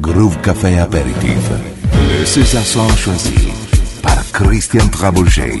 Groove Café Aperitif. Le César soir choisi par Christian Trabouchet.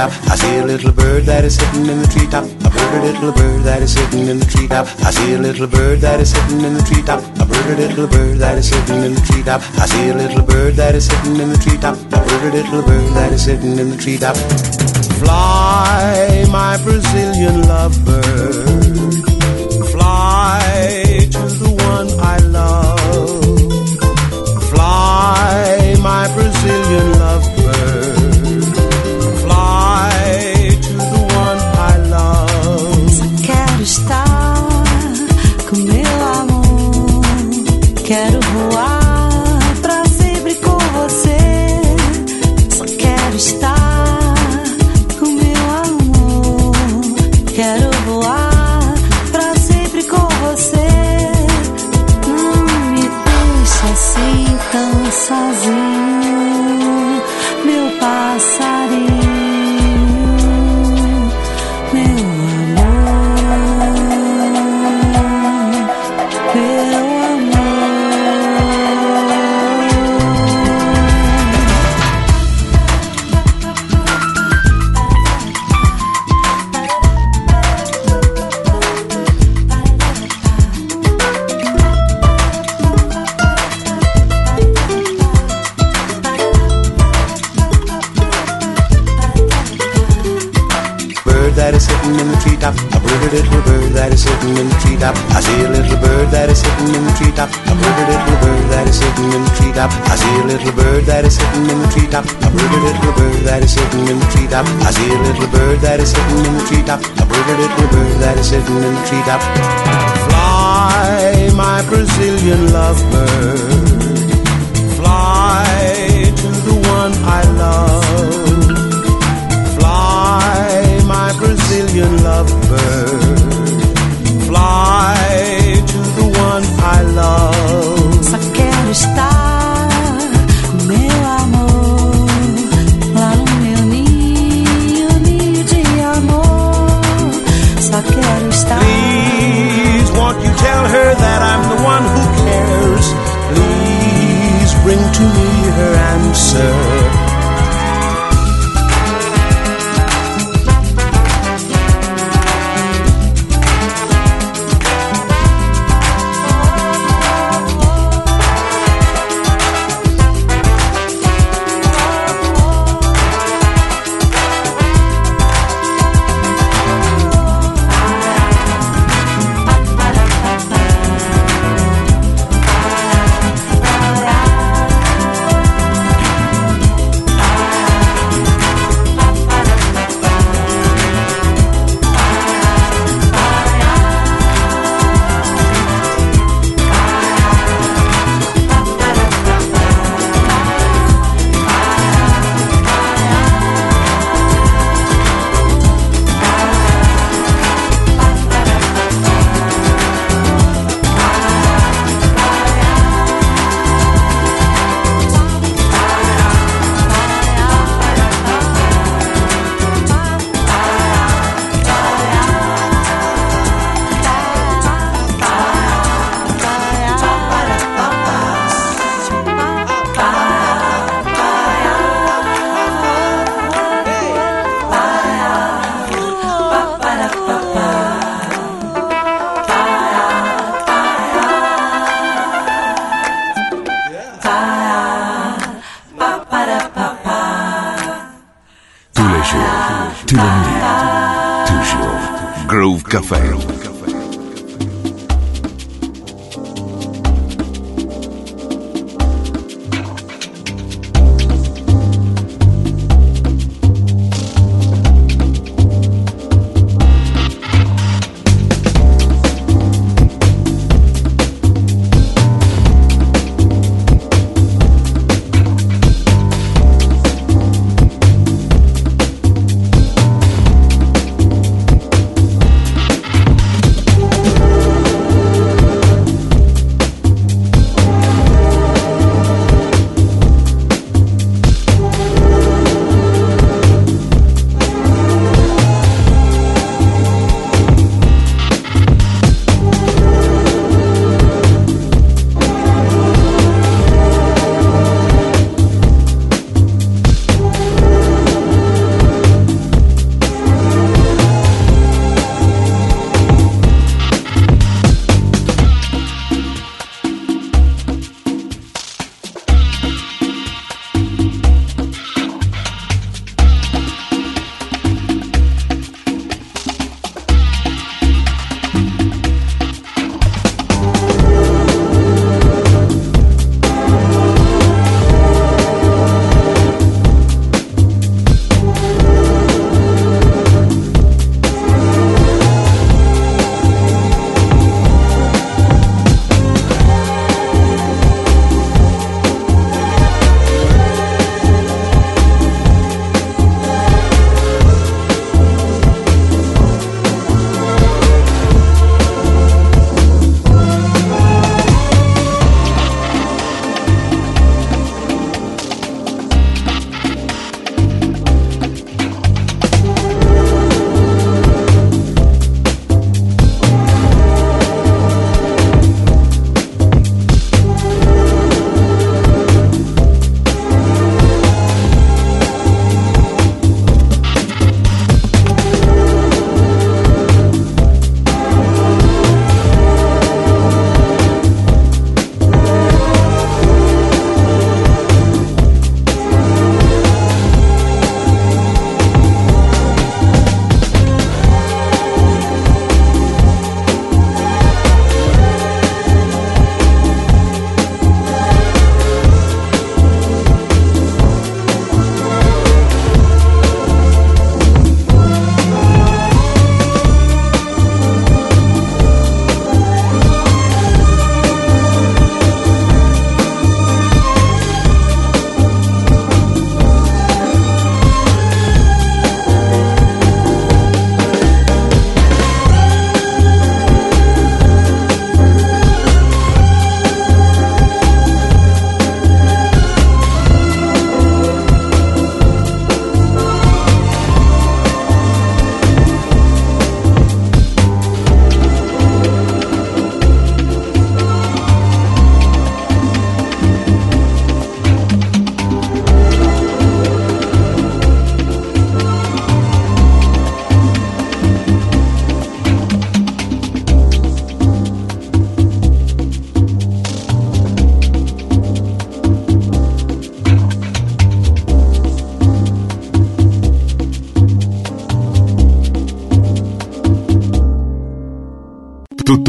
treetop. I see a little bird that is sitting in the treetop. A pretty little bird that is sitting in the treetop. I see a little bird that is sitting in the treetop. A pretty little bird that is sitting in the treetop. I see a little bird that is sitting in the treetop. A pretty little bird that is sitting in the treetop. Fly, my Brazilian lovebird. Fly to the one I love. Fly, my Brazilian lovebird. That is sitting in the treetop. A pretty little bird that is sitting in the treetop. Fly, my Brazilian lovebird. Fly to the one I love. Café.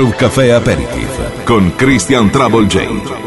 un caffè aperitif con Christian Travel J.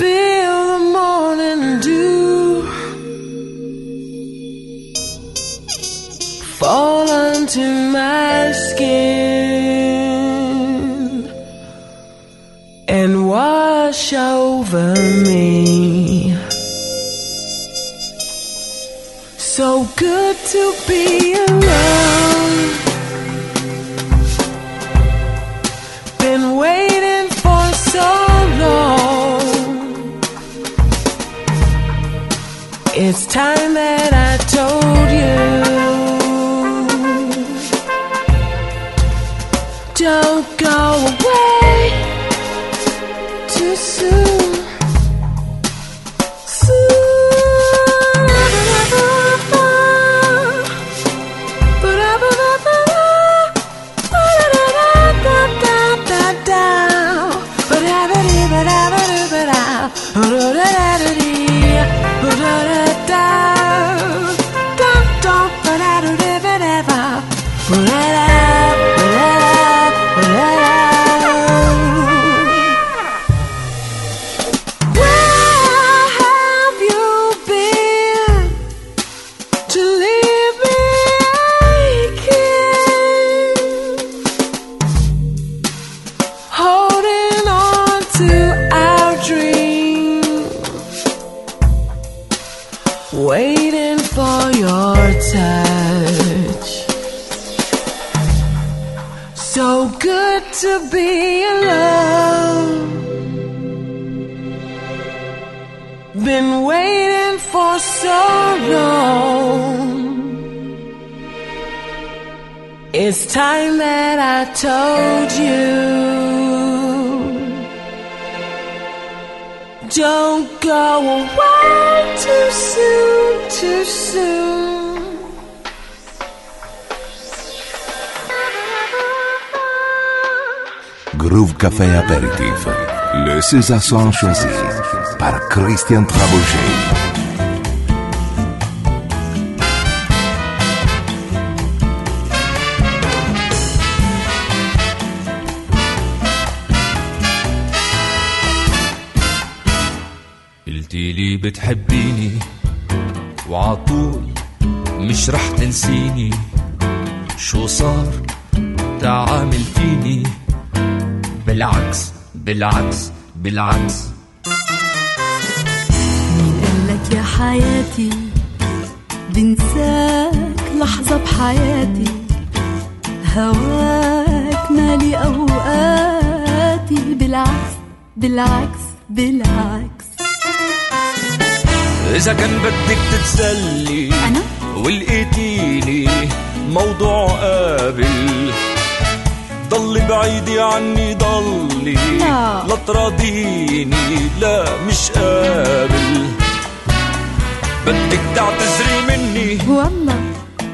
Feel the morning dew fall onto my skin and wash over me. So good to be. It's time that I apéritif. Le César choisi par Christian Trabouchet. بالعكس بالعكس. مين قالك يا حياتي؟ بنساك لحظة بحياتي. هواك مالي أوقاتي. بالعكس بالعكس بالعكس. إذا كان بدك تتسلي تراضيني. لا مش قابل. بدك تعتذري مني. والله.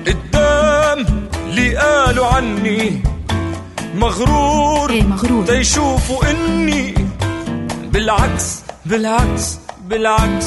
قدام اللي قالوا عني مغرور. إيه مغرور. تيشوفوا إني. بالعكس بالعكس بالعكس.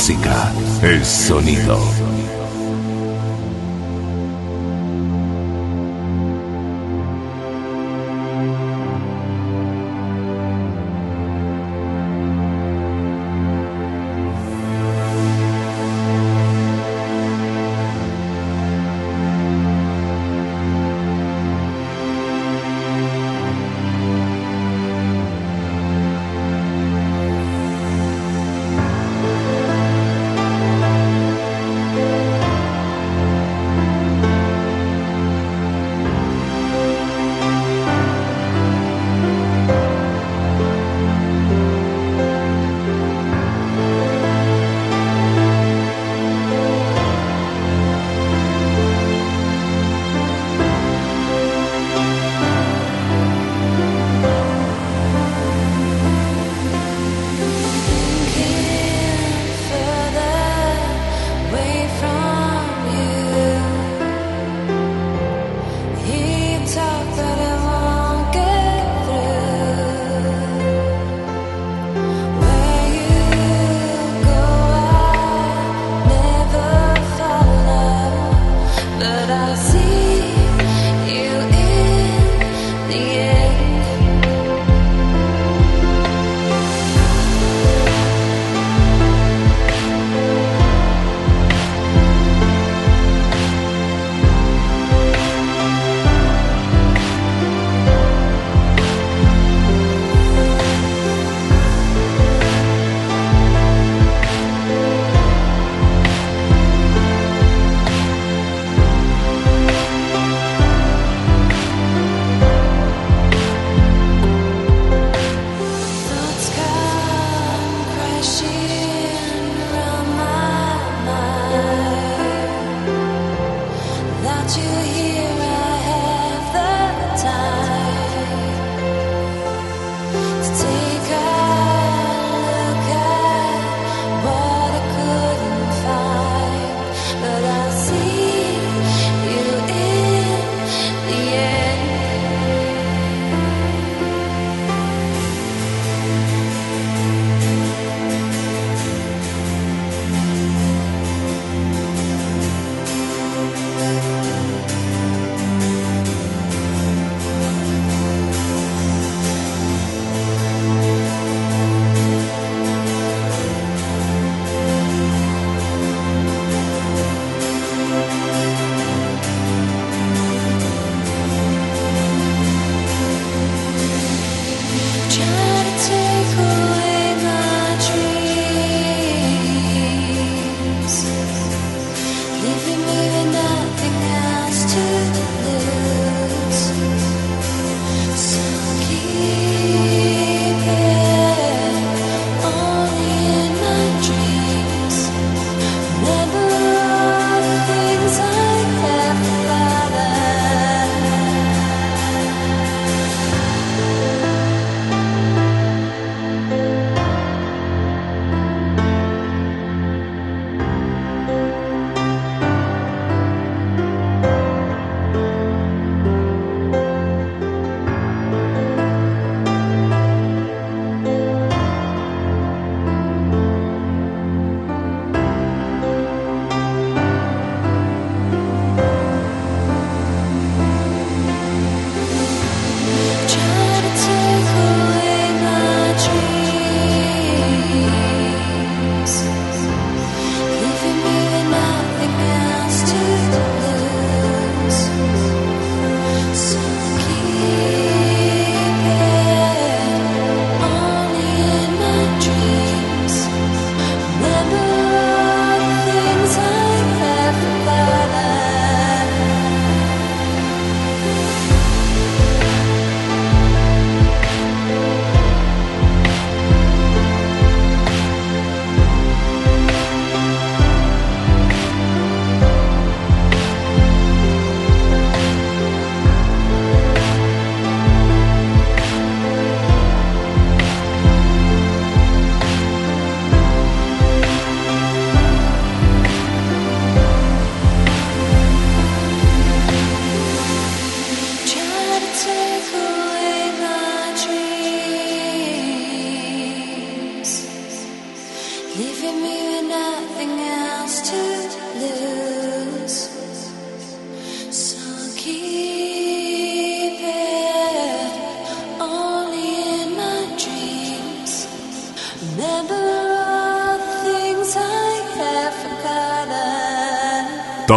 música, el sonido.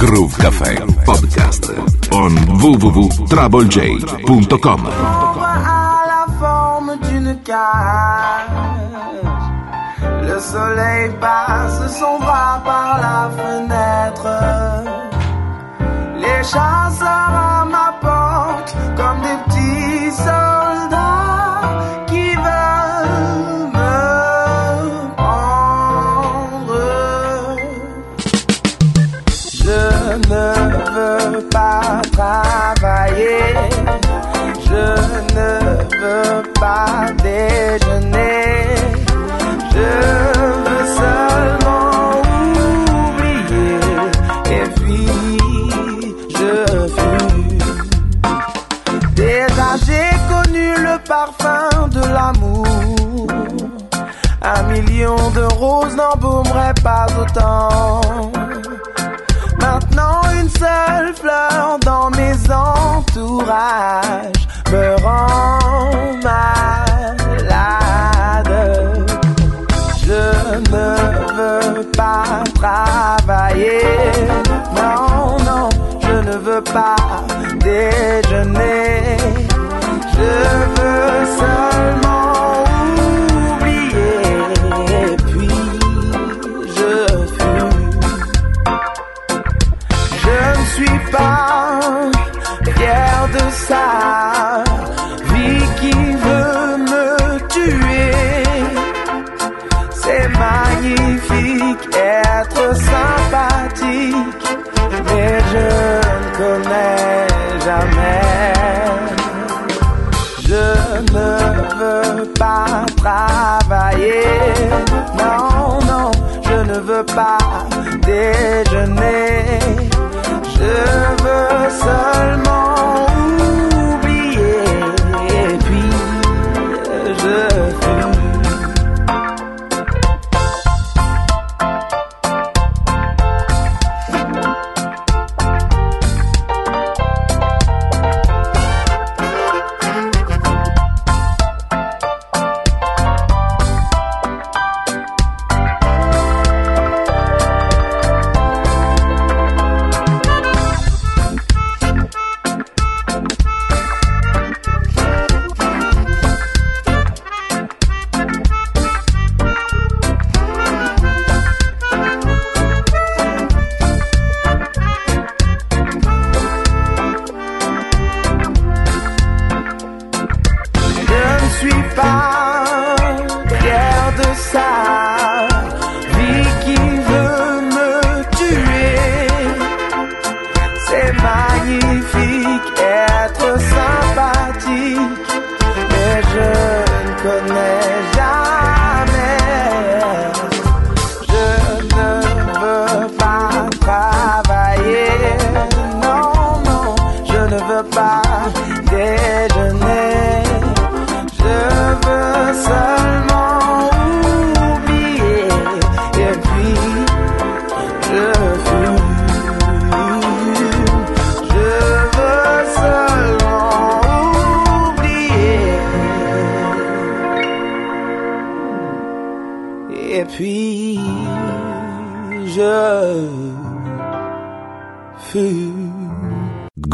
Groove Cafe. Podcast on www.troublej.com la forme d'une Le soleil passe son bras par la fenêtre. Les chasseurs à ma porte comme des petits soeurs Maintenant une seule fleur dans mes entourages. ne veux pas déjeuner. Je veux seulement oublier. Et puis, je fume. Je veux seulement oublier. Et puis, je fume.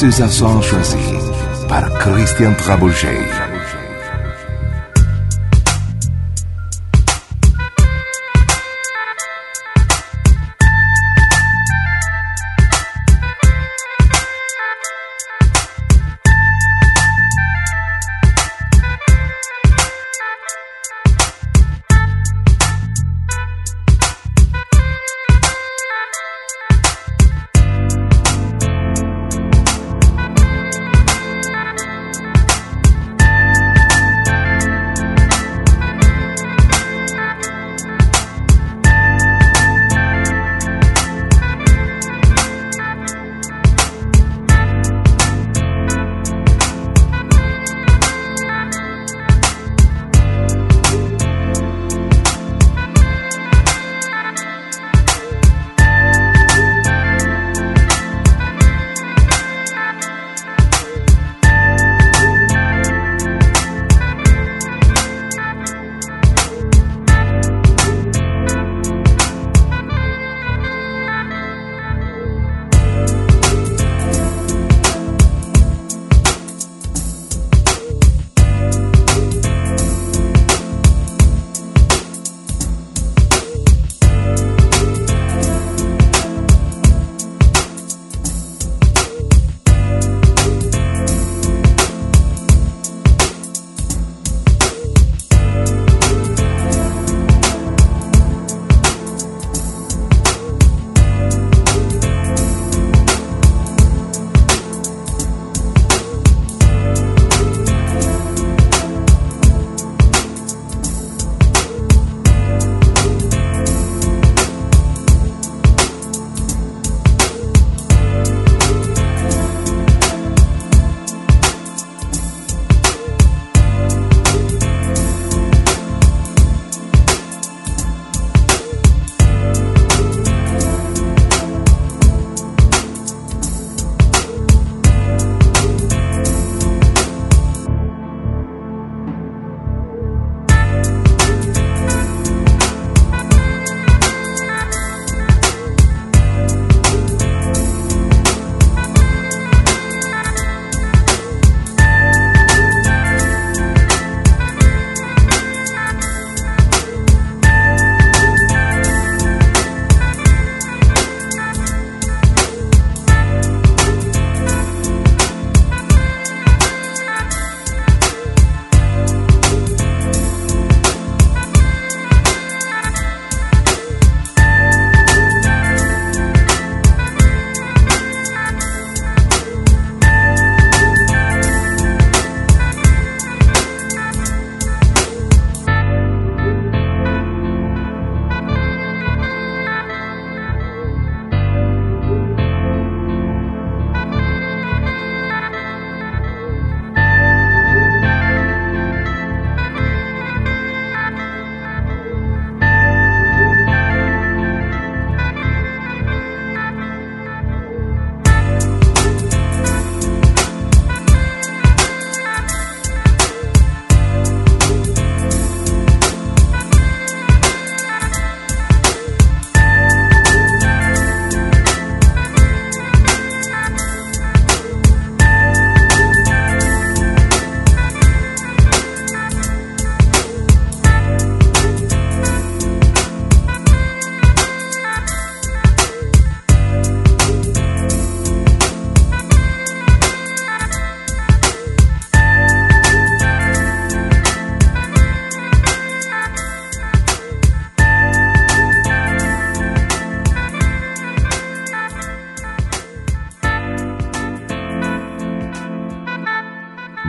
César Jean Choisy para Christian Trabouget.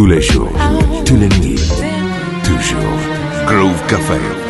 Tous les jours, tous les nuits, toujours. Groove Café.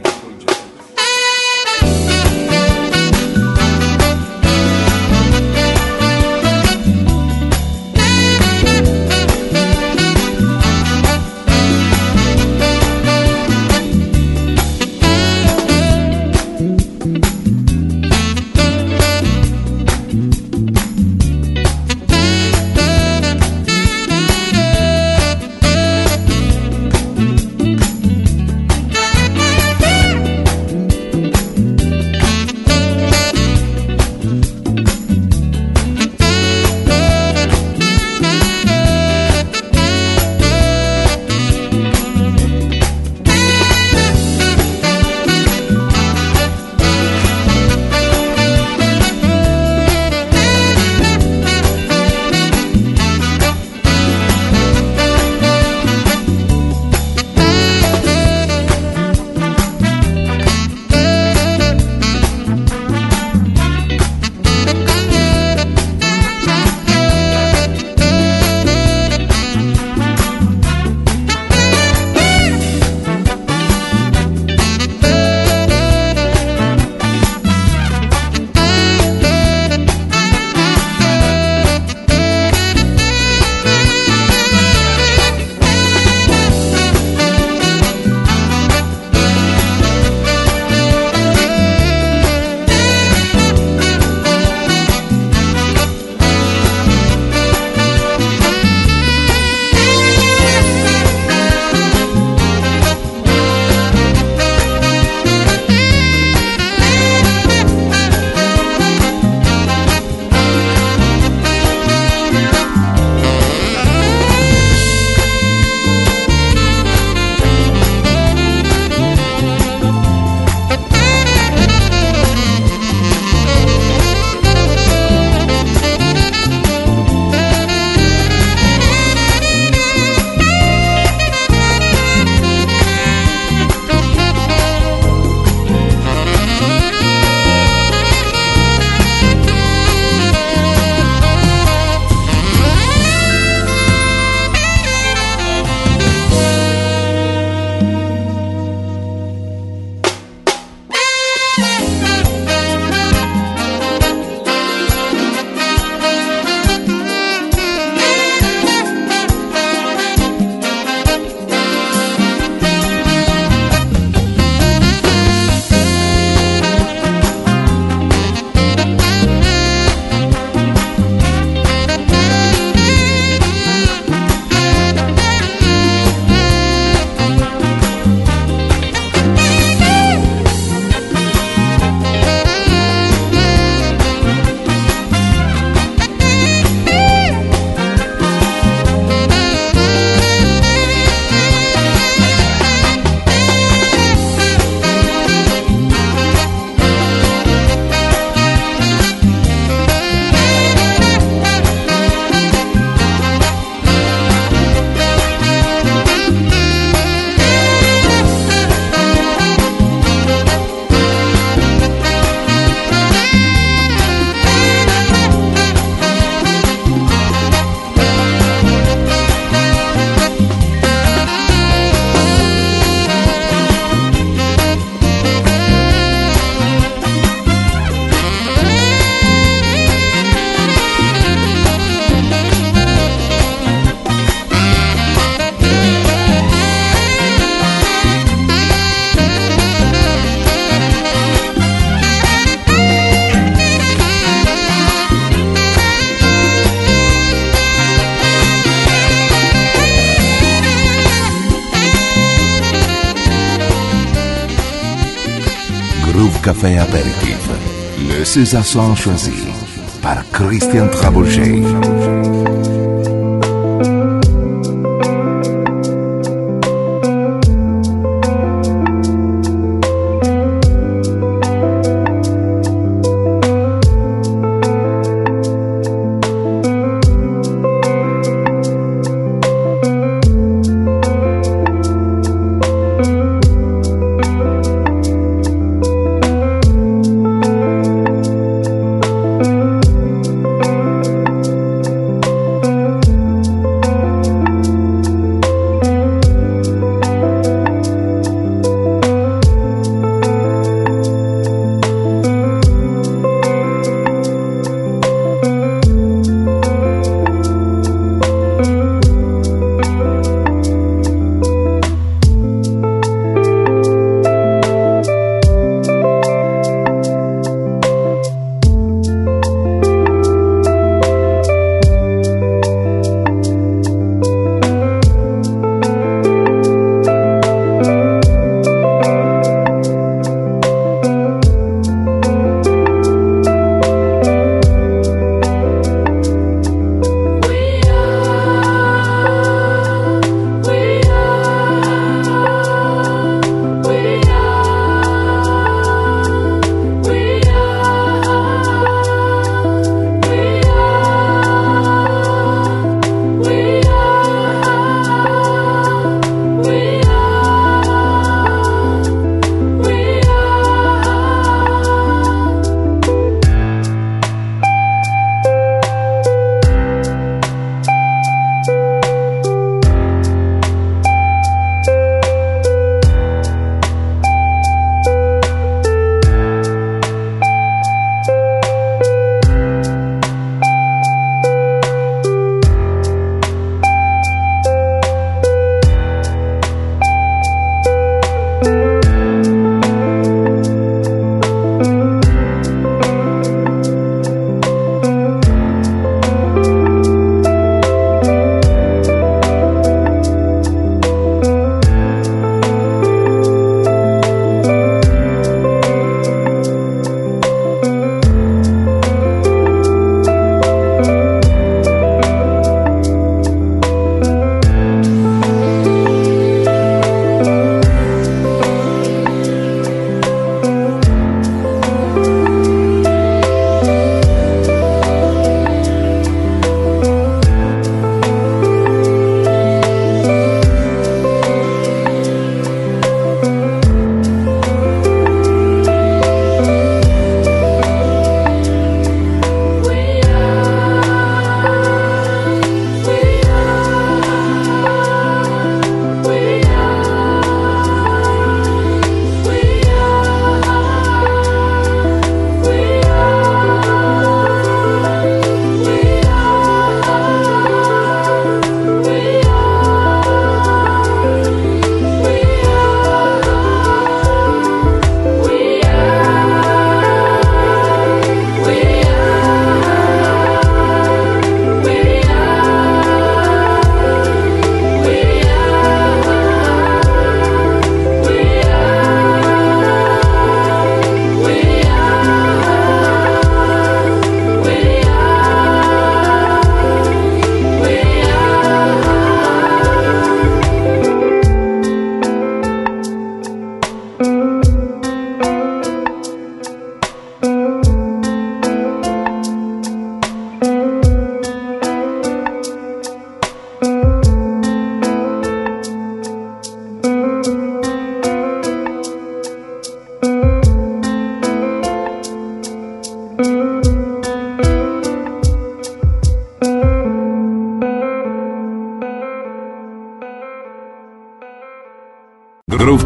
Mrs. Assange choisie par Christian Trabouget.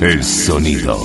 el sonido.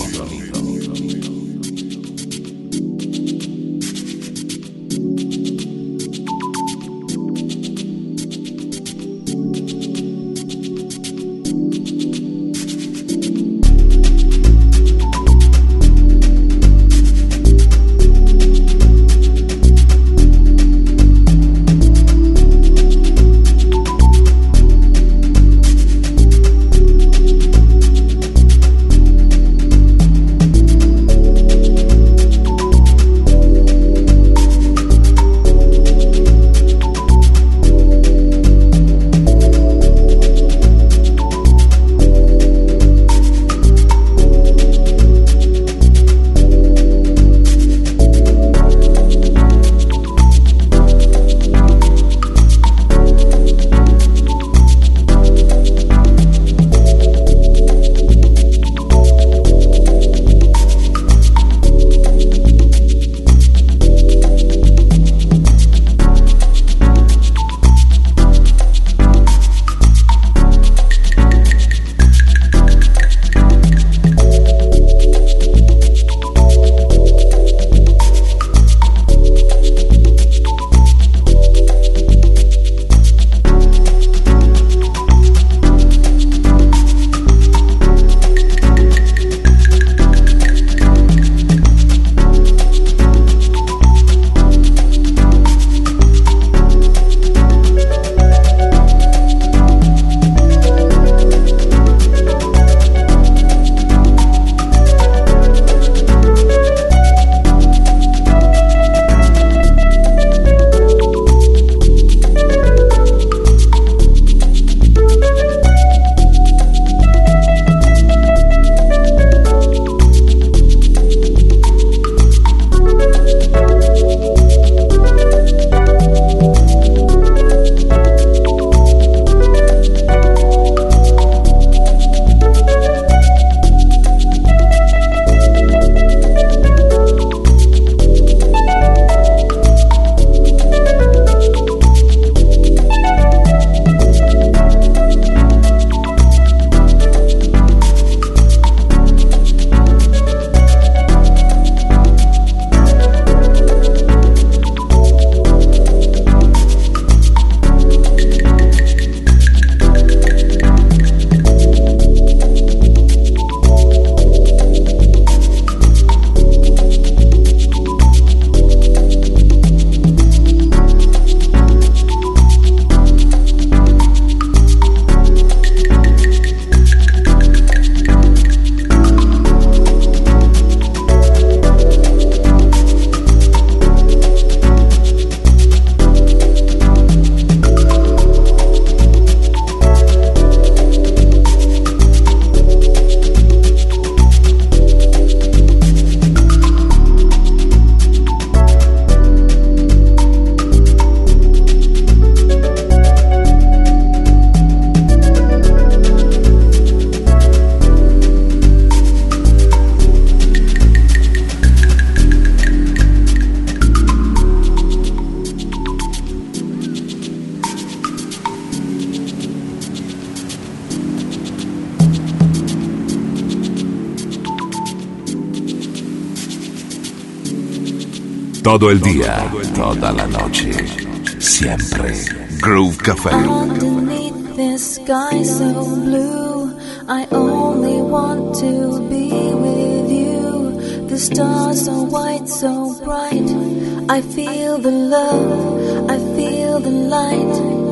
Todo el día, toda la noche, siempre. Groove Café. Underneath this sky so blue, I only want to be with you. The stars so white, so bright. I feel the love, I feel the light.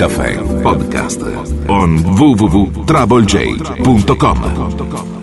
Café Podcast on www.troublej.com